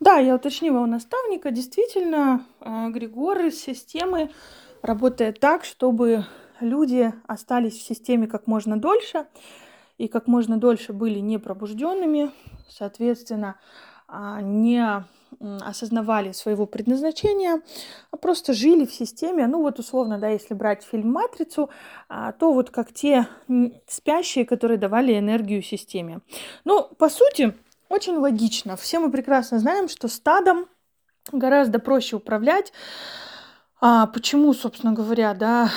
Да, я уточнила у наставника. Действительно, э, Григор из системы работает так, чтобы люди остались в системе как можно дольше и как можно дольше были непробужденными, соответственно, а, не осознавали своего предназначения, а просто жили в системе. Ну вот условно, да, если брать фильм «Матрицу», а, то вот как те спящие, которые давали энергию системе. Ну, по сути, очень логично. Все мы прекрасно знаем, что стадом гораздо проще управлять. А почему, собственно говоря, да,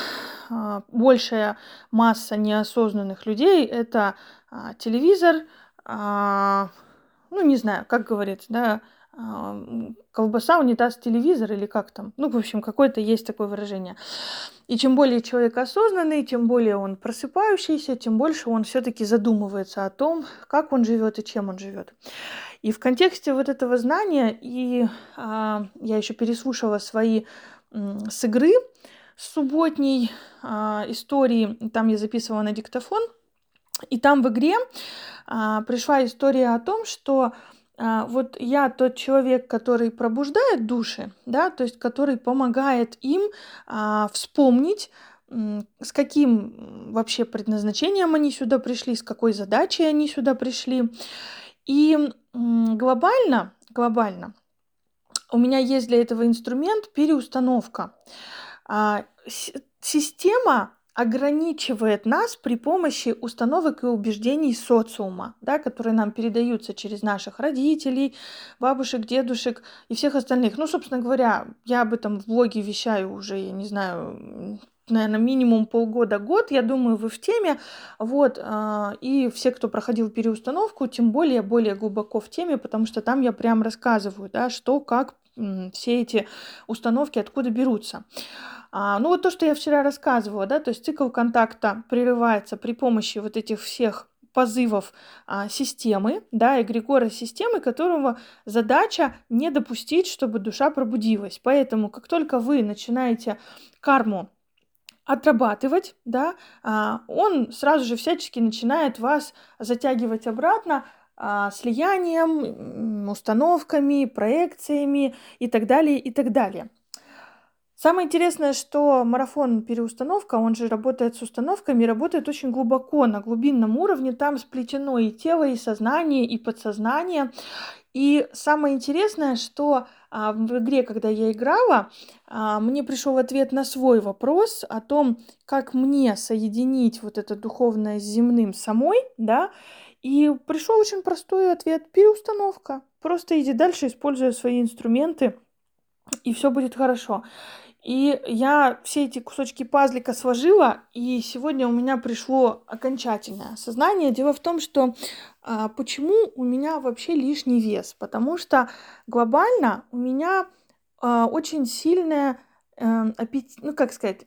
а, большая масса неосознанных людей это а, телевизор, а, ну не знаю, как говорится, да, колбаса, унитаз, телевизор или как там. Ну, в общем, какое-то есть такое выражение. И чем более человек осознанный, тем более он просыпающийся, тем больше он все-таки задумывается о том, как он живет и чем он живет. И в контексте вот этого знания, и а, я еще переслушала свои м, с игры с субботней а, истории, там я записывала на диктофон, и там в игре а, пришла история о том, что а, вот я тот человек, который пробуждает души, да, то есть который помогает им а, вспомнить, с каким вообще предназначением они сюда пришли, с какой задачей они сюда пришли. И глобально, глобально у меня есть для этого инструмент переустановка. А, система ограничивает нас при помощи установок и убеждений социума, да, которые нам передаются через наших родителей, бабушек, дедушек и всех остальных. Ну, собственно говоря, я об этом в блоге вещаю уже, я не знаю, наверное, минимум полгода-год, я думаю, вы в теме, вот, а, и все, кто проходил переустановку, тем более, более глубоко в теме, потому что там я прям рассказываю, да, что, как все эти установки откуда берутся. А, ну вот то, что я вчера рассказывала, да, то есть цикл контакта прерывается при помощи вот этих всех позывов а, системы, да, эгрегора системы, которого задача не допустить, чтобы душа пробудилась. Поэтому, как только вы начинаете карму отрабатывать, да, а, он сразу же всячески начинает вас затягивать обратно а, слиянием, установками, проекциями и так далее, и так далее. Самое интересное, что марафон переустановка, он же работает с установками, работает очень глубоко, на глубинном уровне. Там сплетено и тело, и сознание, и подсознание. И самое интересное, что а, в игре, когда я играла, а, мне пришел ответ на свой вопрос о том, как мне соединить вот это духовное с земным самой, да, и пришел очень простой ответ – переустановка. Просто иди дальше, используя свои инструменты, и все будет хорошо. И я все эти кусочки пазлика сложила, и сегодня у меня пришло окончательное осознание. Дело в том, что а, почему у меня вообще лишний вес? Потому что глобально у меня а, очень сильная а, аппетит, ну как сказать,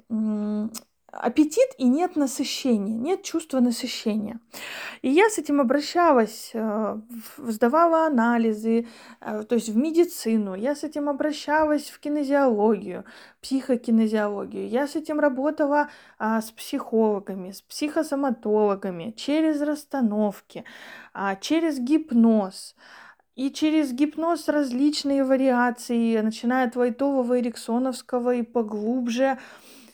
аппетит и нет насыщения, нет чувства насыщения. И я с этим обращалась, э, сдавала анализы, э, то есть в медицину, я с этим обращалась в кинезиологию, психокинезиологию, я с этим работала а, с психологами, с психосоматологами, через расстановки, а, через гипноз. И через гипноз различные вариации, начиная от Войтового, Эриксоновского и поглубже,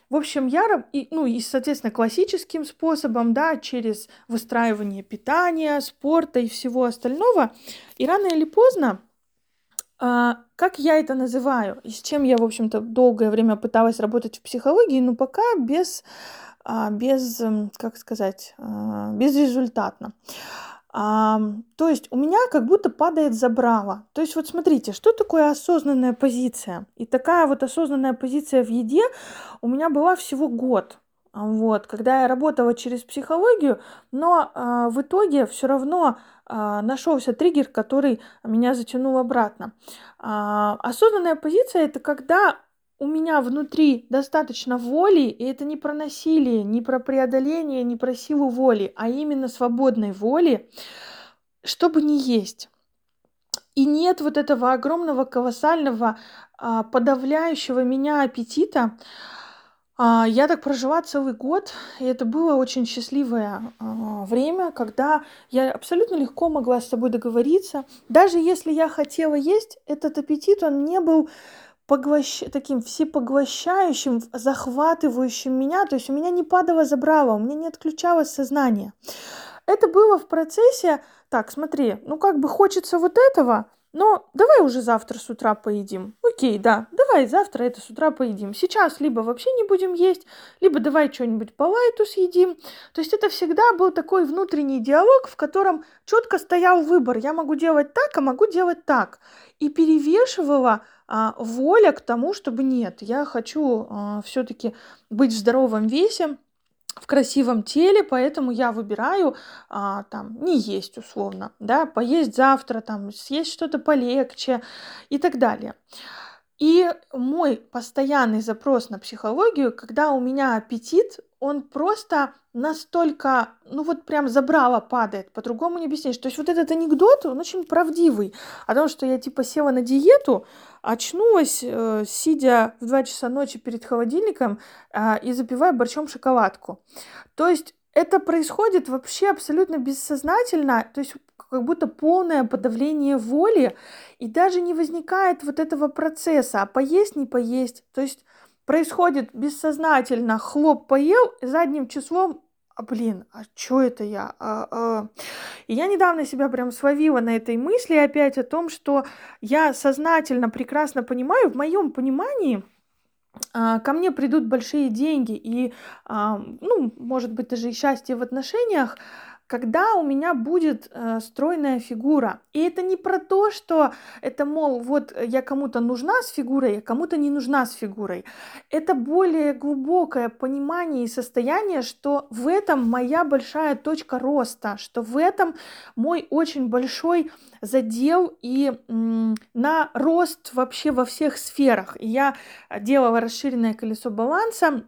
в общем, я, и, ну и, соответственно, классическим способом, да, через выстраивание питания, спорта и всего остального. И рано или поздно, а, как я это называю, и с чем я, в общем-то, долгое время пыталась работать в психологии, но пока без, а, без, как сказать, а, безрезультатно. А, то есть у меня как будто падает забрало. То есть вот смотрите, что такое осознанная позиция? И такая вот осознанная позиция в еде у меня была всего год. Вот, когда я работала через психологию, но а, в итоге все равно а, нашелся триггер, который меня затянул обратно. А, осознанная позиция это когда у меня внутри достаточно воли, и это не про насилие, не про преодоление, не про силу воли, а именно свободной воли, чтобы не есть. И нет вот этого огромного, колоссального, а, подавляющего меня аппетита, А, я так прожила целый год, и это было очень счастливое а, время, когда я абсолютно легко могла с собой договориться. Даже если я хотела есть, этот аппетит, он не был поглощ... таким всепоглощающим, захватывающим меня. То есть у меня не падало забрало, у меня не отключалось сознание. Это было в процессе, так, смотри, ну как бы хочется вот этого, но давай уже завтра с утра поедим. Окей, да, давай завтра это с утра поедим. Сейчас либо вообще не будем есть, либо давай что-нибудь по лайту съедим. То есть это всегда был такой внутренний диалог, в котором четко стоял выбор. Я могу делать так, а могу делать так. И перевешивала воля к тому, чтобы нет, я хочу а, все-таки быть в здоровом весе, в красивом теле, поэтому я выбираю а, там не есть условно, да, поесть завтра, там съесть что-то полегче и так далее. И мой постоянный запрос на психологию, когда у меня аппетит, он просто настолько, ну вот прям забрало падает, по-другому не объяснишь. То есть вот этот анекдот, он очень правдивый, о том, что я типа села на диету, очнулась, э, сидя в 2 часа ночи перед холодильником э, и запивая борщом шоколадку. То есть это происходит вообще абсолютно бессознательно, то есть как будто полное подавление воли, и даже не возникает вот этого процесса, а поесть, не поесть. То есть происходит бессознательно, хлоп поел, задним числом а, блин, а что это я? А, а. И я недавно себя прям словила на этой мысли опять о том, что я сознательно прекрасно понимаю, в моем понимании, а, ко мне придут большие деньги и, а, ну, может быть, даже и счастье в отношениях, когда у меня будет э, стройная фигура. И это не про то, что это, мол, вот я кому-то нужна с фигурой, а кому-то не нужна с фигурой. Это более глубокое понимание и состояние, что в этом моя большая точка роста, что в этом мой очень большой задел и м, на рост вообще во всех сферах. я делала расширенное колесо баланса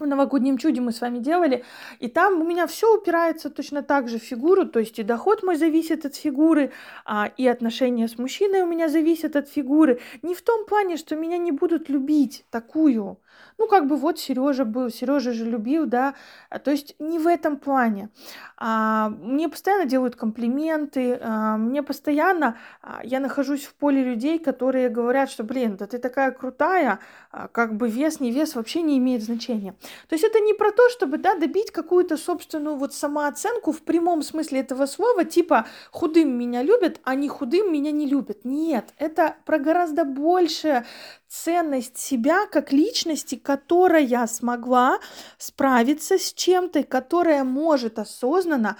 в новогоднем чуде мы с вами делали, и там у меня все упирается точно так же в фигуру, то есть и доход мой зависит от фигуры, а, и отношения с мужчиной у меня зависят от фигуры. Не в том плане, что меня не будут любить такую, ну, как бы вот Сережа был, Сережа же любил, да, а, то есть не в этом плане. А, мне постоянно делают комплименты, а, мне постоянно, а, я нахожусь в поле людей, которые говорят, что, блин, да ты такая крутая, а, как бы вес, не вес вообще не имеет значения. То есть это не про то, чтобы, да, добить какую-то собственную вот самооценку в прямом смысле этого слова, типа худым меня любят, а не худым меня не любят. Нет, это про гораздо больше ценность себя как личности, которая смогла справиться с чем-то, которая может осознанно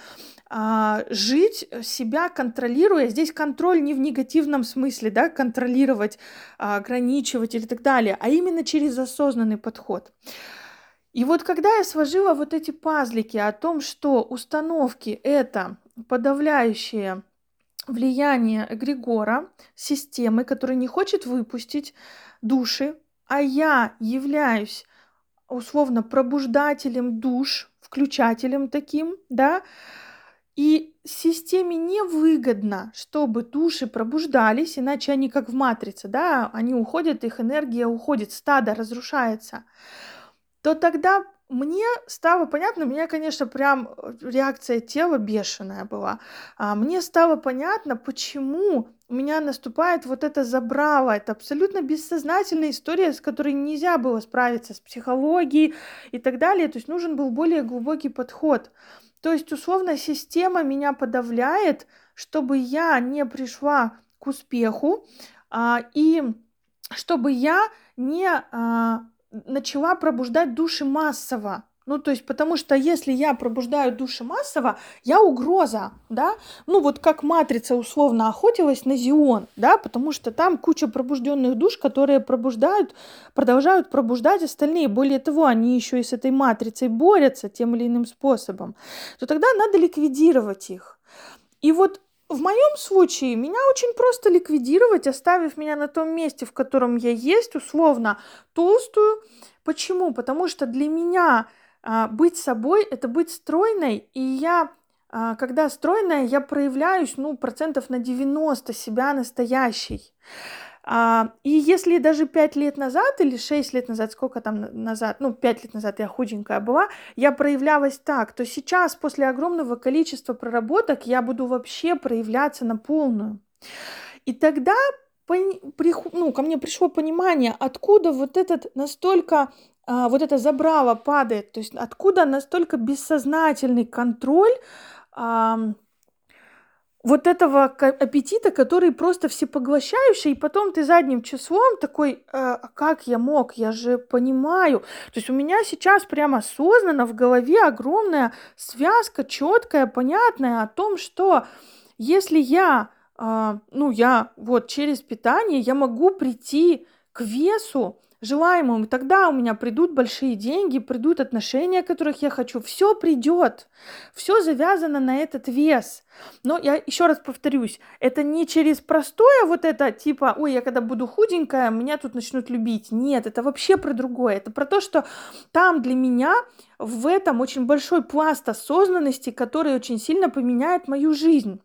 а, жить себя контролируя. Здесь контроль не в негативном смысле, да, контролировать, а, ограничивать или так далее, а именно через осознанный подход. И вот когда я сложила вот эти пазлики о том, что установки это подавляющее влияние эгрегора, системы, который не хочет выпустить души, а я являюсь условно пробуждателем душ, включателем таким, да, и системе невыгодно, чтобы души пробуждались, иначе они как в матрице, да, они уходят, их энергия уходит, стадо разрушается, то тогда мне стало понятно, у меня, конечно, прям реакция тела бешеная была. А мне стало понятно, почему у меня наступает вот это забрало. Это абсолютно бессознательная история, с которой нельзя было справиться с психологией и так далее. То есть нужен был более глубокий подход. То есть, условно, система меня подавляет, чтобы я не пришла к успеху а, и чтобы я не а, начала пробуждать души массово. Ну, то есть, потому что если я пробуждаю души массово, я угроза, да? Ну, вот как матрица условно охотилась на Зион, да, потому что там куча пробужденных душ, которые пробуждают, продолжают пробуждать остальные. Более того, они еще и с этой матрицей борются тем или иным способом. То тогда надо ликвидировать их. И вот в моем случае меня очень просто ликвидировать, оставив меня на том месте, в котором я есть, условно толстую. Почему? Потому что для меня быть собой это быть стройной, и я а, когда стройная, я проявляюсь, ну, процентов на 90 себя настоящей. А, и если даже 5 лет назад или 6 лет назад, сколько там назад, ну, 5 лет назад я худенькая была, я проявлялась так, то сейчас после огромного количества проработок я буду вообще проявляться на полную. И тогда ну, ко мне пришло понимание, откуда вот этот настолько а, вот это забрало падает, то есть откуда настолько бессознательный контроль а, вот этого аппетита, который просто всепоглощающий, и потом ты задним числом такой, а как я мог, я же понимаю. То есть у меня сейчас прямо осознанно в голове огромная связка, четкая, понятная о том, что если я, э, ну я вот через питание, я могу прийти к весу, желаемым, тогда у меня придут большие деньги, придут отношения, которых я хочу, все придет, все завязано на этот вес. Но я еще раз повторюсь, это не через простое вот это, типа, ой, я когда буду худенькая, меня тут начнут любить. Нет, это вообще про другое. Это про то, что там для меня в этом очень большой пласт осознанности, который очень сильно поменяет мою жизнь.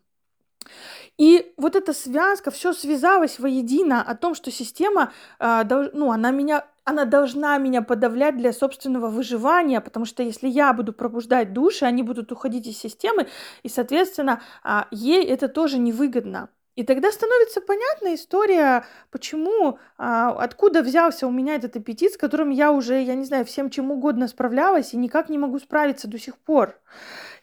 И вот эта связка, все связалось воедино о том, что система, дол- ну, она меня, она должна меня подавлять для собственного выживания, потому что если я буду пробуждать души, они будут уходить из системы, и, соответственно, э, ей это тоже невыгодно. И тогда становится понятна история, почему, а, откуда взялся у меня этот аппетит, с которым я уже, я не знаю, всем чем угодно справлялась и никак не могу справиться до сих пор.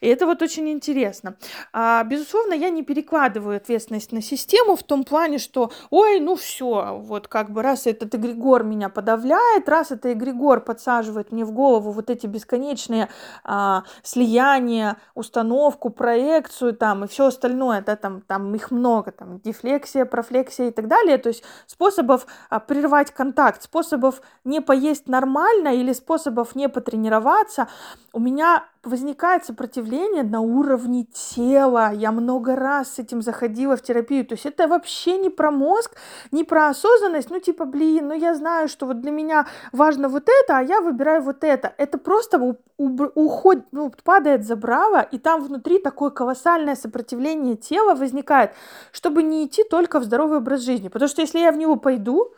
И это вот очень интересно. А, безусловно, я не перекладываю ответственность на систему в том плане, что, ой, ну все, вот как бы раз этот эгрегор меня подавляет, раз это эгрегор подсаживает мне в голову вот эти бесконечные а, слияния, установку, проекцию там и все остальное, да, там, там их много, там дефлексия, профлексия и так далее, то есть способов а, прервать контакт, способов не поесть нормально или способов не потренироваться, у меня возникает сопротивление на уровне тела. Я много раз с этим заходила в терапию. То есть это вообще не про мозг, не про осознанность. Ну, типа, блин, ну я знаю, что вот для меня важно вот это, а я выбираю вот это. Это просто уходит, ну, падает забрало, и там внутри такое колоссальное сопротивление тела возникает, чтобы не идти только в здоровый образ жизни. Потому что если я в него пойду,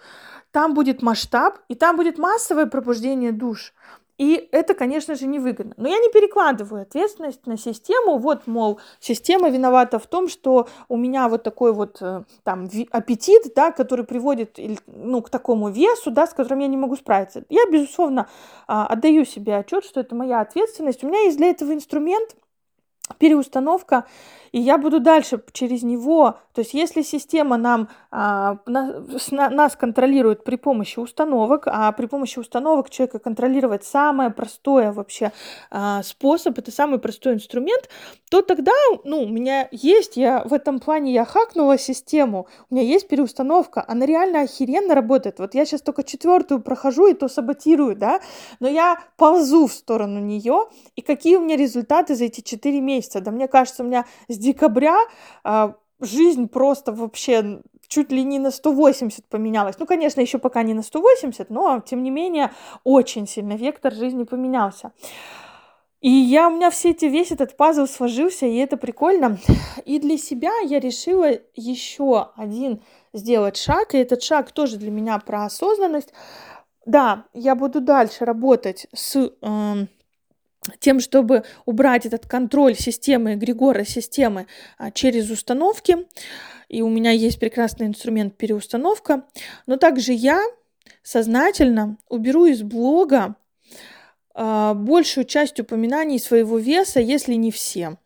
там будет масштаб, и там будет массовое пробуждение душ. И это, конечно же, невыгодно. Но я не перекладываю ответственность на систему. Вот, мол, система виновата в том, что у меня вот такой вот э, там аппетит, да, который приводит ну, к такому весу, да, с которым я не могу справиться. Я, безусловно, а, отдаю себе отчет, что это моя ответственность. У меня есть для этого инструмент – переустановка, и я буду дальше через него. То есть если система нам, а, нас, нас контролирует при помощи установок, а при помощи установок человека контролировать самое простое вообще а, способ, это самый простой инструмент, то тогда, ну, у меня есть, я в этом плане, я хакнула систему, у меня есть переустановка, она реально охеренно работает. Вот я сейчас только четвертую прохожу и то саботирую, да, но я ползу в сторону нее, и какие у меня результаты за эти четыре месяца? Месяца. Да мне кажется, у меня с декабря а, жизнь просто вообще чуть ли не на 180 поменялась. Ну, конечно, еще пока не на 180, но, тем не менее, очень сильно вектор жизни поменялся. И я, у меня все эти, весь этот пазл сложился, и это прикольно. И для себя я решила еще один сделать шаг, и этот шаг тоже для меня про осознанность. Да, я буду дальше работать с э, тем, чтобы убрать этот контроль системы, эгрегора системы а, через установки. И у меня есть прекрасный инструмент переустановка. Но также я сознательно уберу из блога а, большую часть упоминаний своего веса, если не все.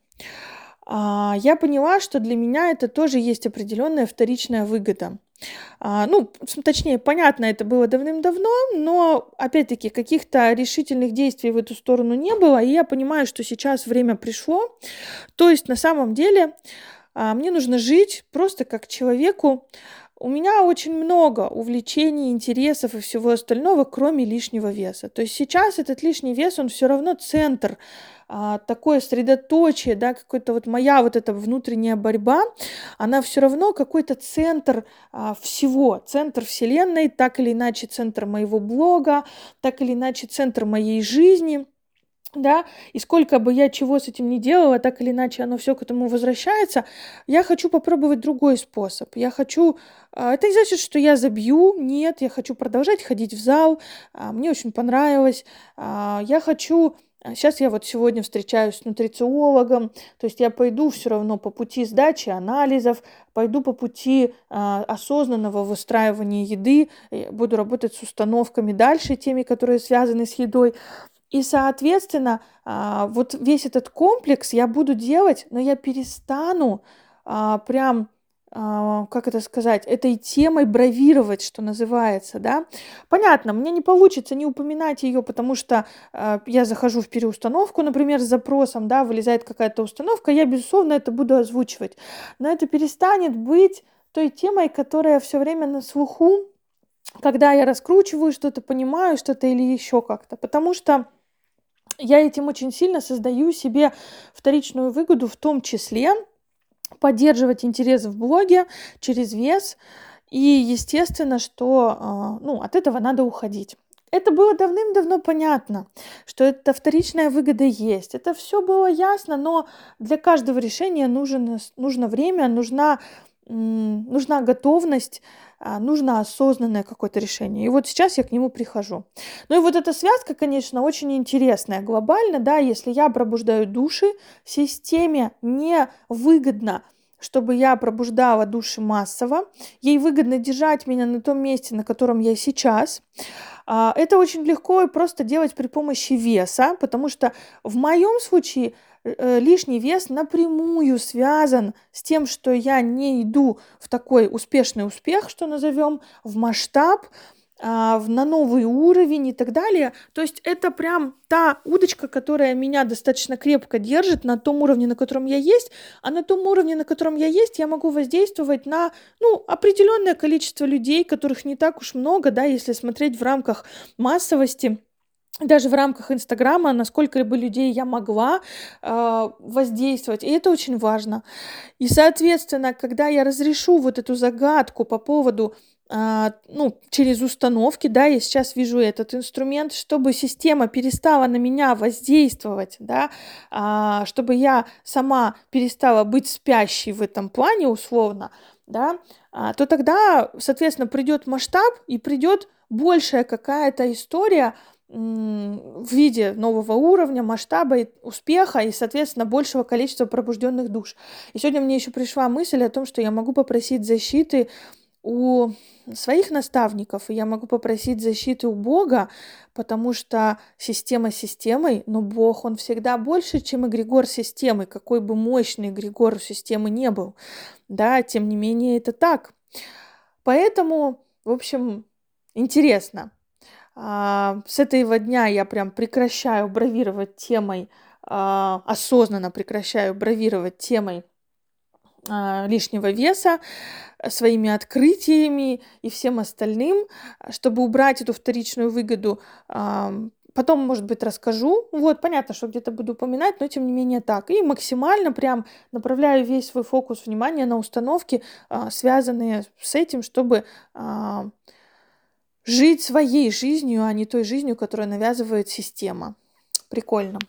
А, я поняла, что для меня это тоже есть определенная вторичная выгода. А, ну, точнее, понятно, это было давным-давно, но, опять-таки, каких-то решительных действий в эту сторону не было, и я понимаю, что сейчас время пришло. То есть, на самом деле, а, мне нужно жить просто как человеку. У меня очень много увлечений, интересов и всего остального, кроме лишнего веса. То есть сейчас этот лишний вес, он все равно центр а, такое средоточие, да, какой-то вот моя вот эта внутренняя борьба, она все равно какой-то центр а, всего, центр вселенной, так или иначе центр моего блога, так или иначе центр моей жизни. Да, и сколько бы я чего с этим не делала, так или иначе оно все к этому возвращается, я хочу попробовать другой способ. Я хочу... А, это не значит, что я забью, нет, я хочу продолжать ходить в зал, а, мне очень понравилось. А, я хочу Сейчас я вот сегодня встречаюсь с нутрициологом, то есть я пойду все равно по пути сдачи анализов, пойду по пути э, осознанного выстраивания еды, буду работать с установками дальше, теми, которые связаны с едой. И, соответственно, а, вот весь этот комплекс я буду делать, но я перестану а, прям а, как это сказать, этой темой бравировать, что называется, да. Понятно, мне не получится не упоминать ее, потому что я захожу в переустановку, например, с запросом, да, вылезает какая-то установка, я, безусловно, это буду озвучивать. Но это перестанет быть той темой, которая все время на слуху, когда я раскручиваю что-то, понимаю что-то или еще как-то. Потому что я этим очень сильно создаю себе вторичную выгоду, в том числе поддерживать интерес в блоге через вес. И естественно, что а, ну, от этого надо уходить. Это было давным-давно понятно, что это вторичная выгода есть. Это все было ясно, но для каждого решения нужно, нужно время, нужна, нужна готовность а, нужно осознанное какое-то решение. И вот сейчас я к нему прихожу. Ну и вот эта связка, конечно, очень интересная. Глобально, да, если я пробуждаю души, системе не выгодно чтобы я пробуждала души массово. Ей выгодно держать меня на том месте, на котором я сейчас. А, это очень легко и просто делать при помощи веса, потому что в моем случае лишний вес напрямую связан с тем, что я не иду в такой успешный успех, что назовем, в масштаб, а, на новый уровень и так далее. То есть это прям та удочка, которая меня достаточно крепко держит на том уровне, на котором я есть, а на том уровне, на котором я есть, я могу воздействовать на ну, определенное количество людей, которых не так уж много, да, если смотреть в рамках массовости даже в рамках Инстаграма, насколько бы людей я могла э, воздействовать. И это очень важно. И, соответственно, когда я разрешу вот эту загадку по поводу Uh, ну, через установки, да, я сейчас вижу этот инструмент, чтобы система перестала на меня воздействовать, да, uh, чтобы я сама перестала быть спящей в этом плане условно, да, uh, то тогда, соответственно, придет масштаб и придет большая какая-то история, в виде нового уровня, масштаба, и успеха и, соответственно, большего количества пробужденных душ. И сегодня мне еще пришла мысль о том, что я могу попросить защиты у своих наставников, и я могу попросить защиты у Бога, потому что система системой, но Бог, Он всегда больше, чем эгрегор системы, какой бы мощный эгрегор системы не был. Да, тем не менее, это так. Поэтому, в общем, интересно. А, с этого дня я прям прекращаю бравировать темой, а, осознанно прекращаю бравировать темой а, лишнего веса своими открытиями и всем остальным, чтобы убрать эту вторичную выгоду. Потом, может быть, расскажу. Вот, понятно, что где-то буду упоминать, но тем не менее так. И максимально прям направляю весь свой фокус внимания на установки, связанные с этим, чтобы жить своей жизнью, а не той жизнью, которую навязывает система. Прикольно.